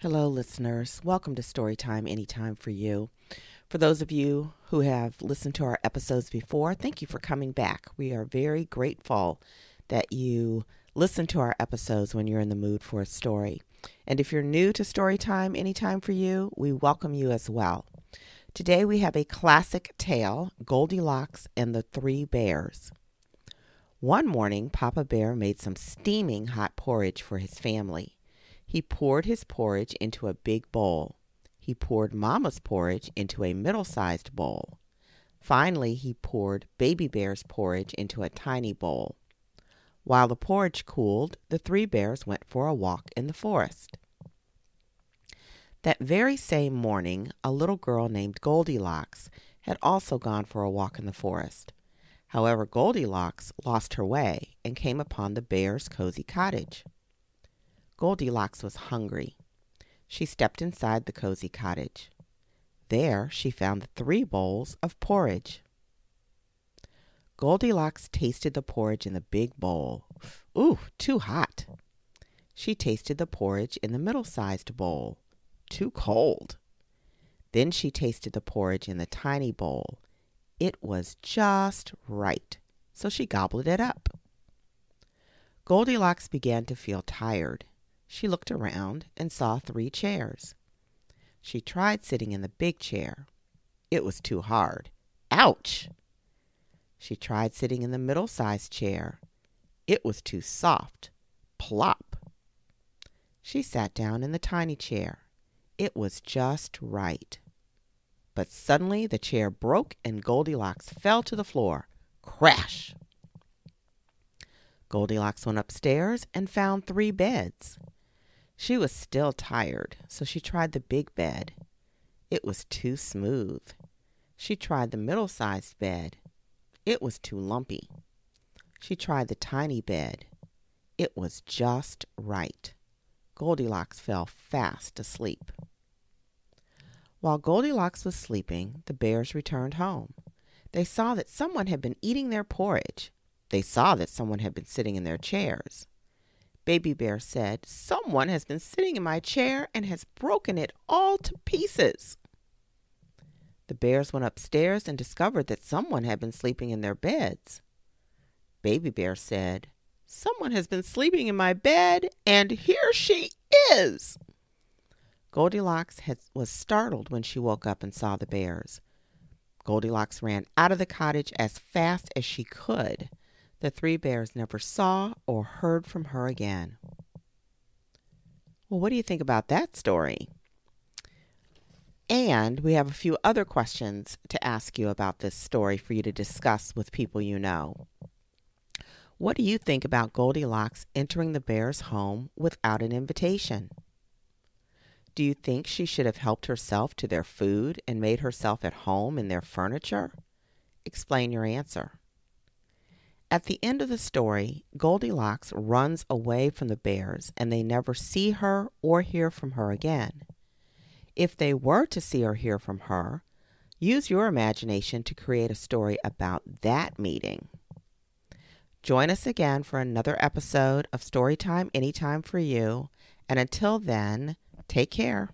Hello, listeners. Welcome to Storytime Anytime for You. For those of you who have listened to our episodes before, thank you for coming back. We are very grateful that you listen to our episodes when you're in the mood for a story. And if you're new to Storytime Anytime for You, we welcome you as well. Today we have a classic tale Goldilocks and the Three Bears. One morning, Papa Bear made some steaming hot porridge for his family. He poured his porridge into a big bowl. He poured Mama's porridge into a middle sized bowl. Finally, he poured Baby Bear's porridge into a tiny bowl. While the porridge cooled, the three bears went for a walk in the forest. That very same morning, a little girl named Goldilocks had also gone for a walk in the forest. However, Goldilocks lost her way and came upon the bear's cozy cottage. Goldilocks was hungry. She stepped inside the cozy cottage. There she found the three bowls of porridge. Goldilocks tasted the porridge in the big bowl. Ooh, too hot. She tasted the porridge in the middle sized bowl. Too cold. Then she tasted the porridge in the tiny bowl. It was just right, so she gobbled it up. Goldilocks began to feel tired. She looked around and saw three chairs. She tried sitting in the big chair. It was too hard. Ouch! She tried sitting in the middle sized chair. It was too soft. Plop! She sat down in the tiny chair. It was just right. But suddenly the chair broke and Goldilocks fell to the floor. Crash! Goldilocks went upstairs and found three beds. She was still tired, so she tried the big bed. It was too smooth. She tried the middle sized bed. It was too lumpy. She tried the tiny bed. It was just right. Goldilocks fell fast asleep. While Goldilocks was sleeping, the bears returned home. They saw that someone had been eating their porridge. They saw that someone had been sitting in their chairs. Baby Bear said, Someone has been sitting in my chair and has broken it all to pieces. The bears went upstairs and discovered that someone had been sleeping in their beds. Baby Bear said, Someone has been sleeping in my bed, and here she is. Goldilocks had, was startled when she woke up and saw the bears. Goldilocks ran out of the cottage as fast as she could. The three bears never saw or heard from her again. Well, what do you think about that story? And we have a few other questions to ask you about this story for you to discuss with people you know. What do you think about Goldilocks entering the bear's home without an invitation? Do you think she should have helped herself to their food and made herself at home in their furniture? Explain your answer. At the end of the story, Goldilocks runs away from the bears and they never see her or hear from her again. If they were to see or hear from her, use your imagination to create a story about that meeting. Join us again for another episode of Storytime Anytime for You, and until then, take care.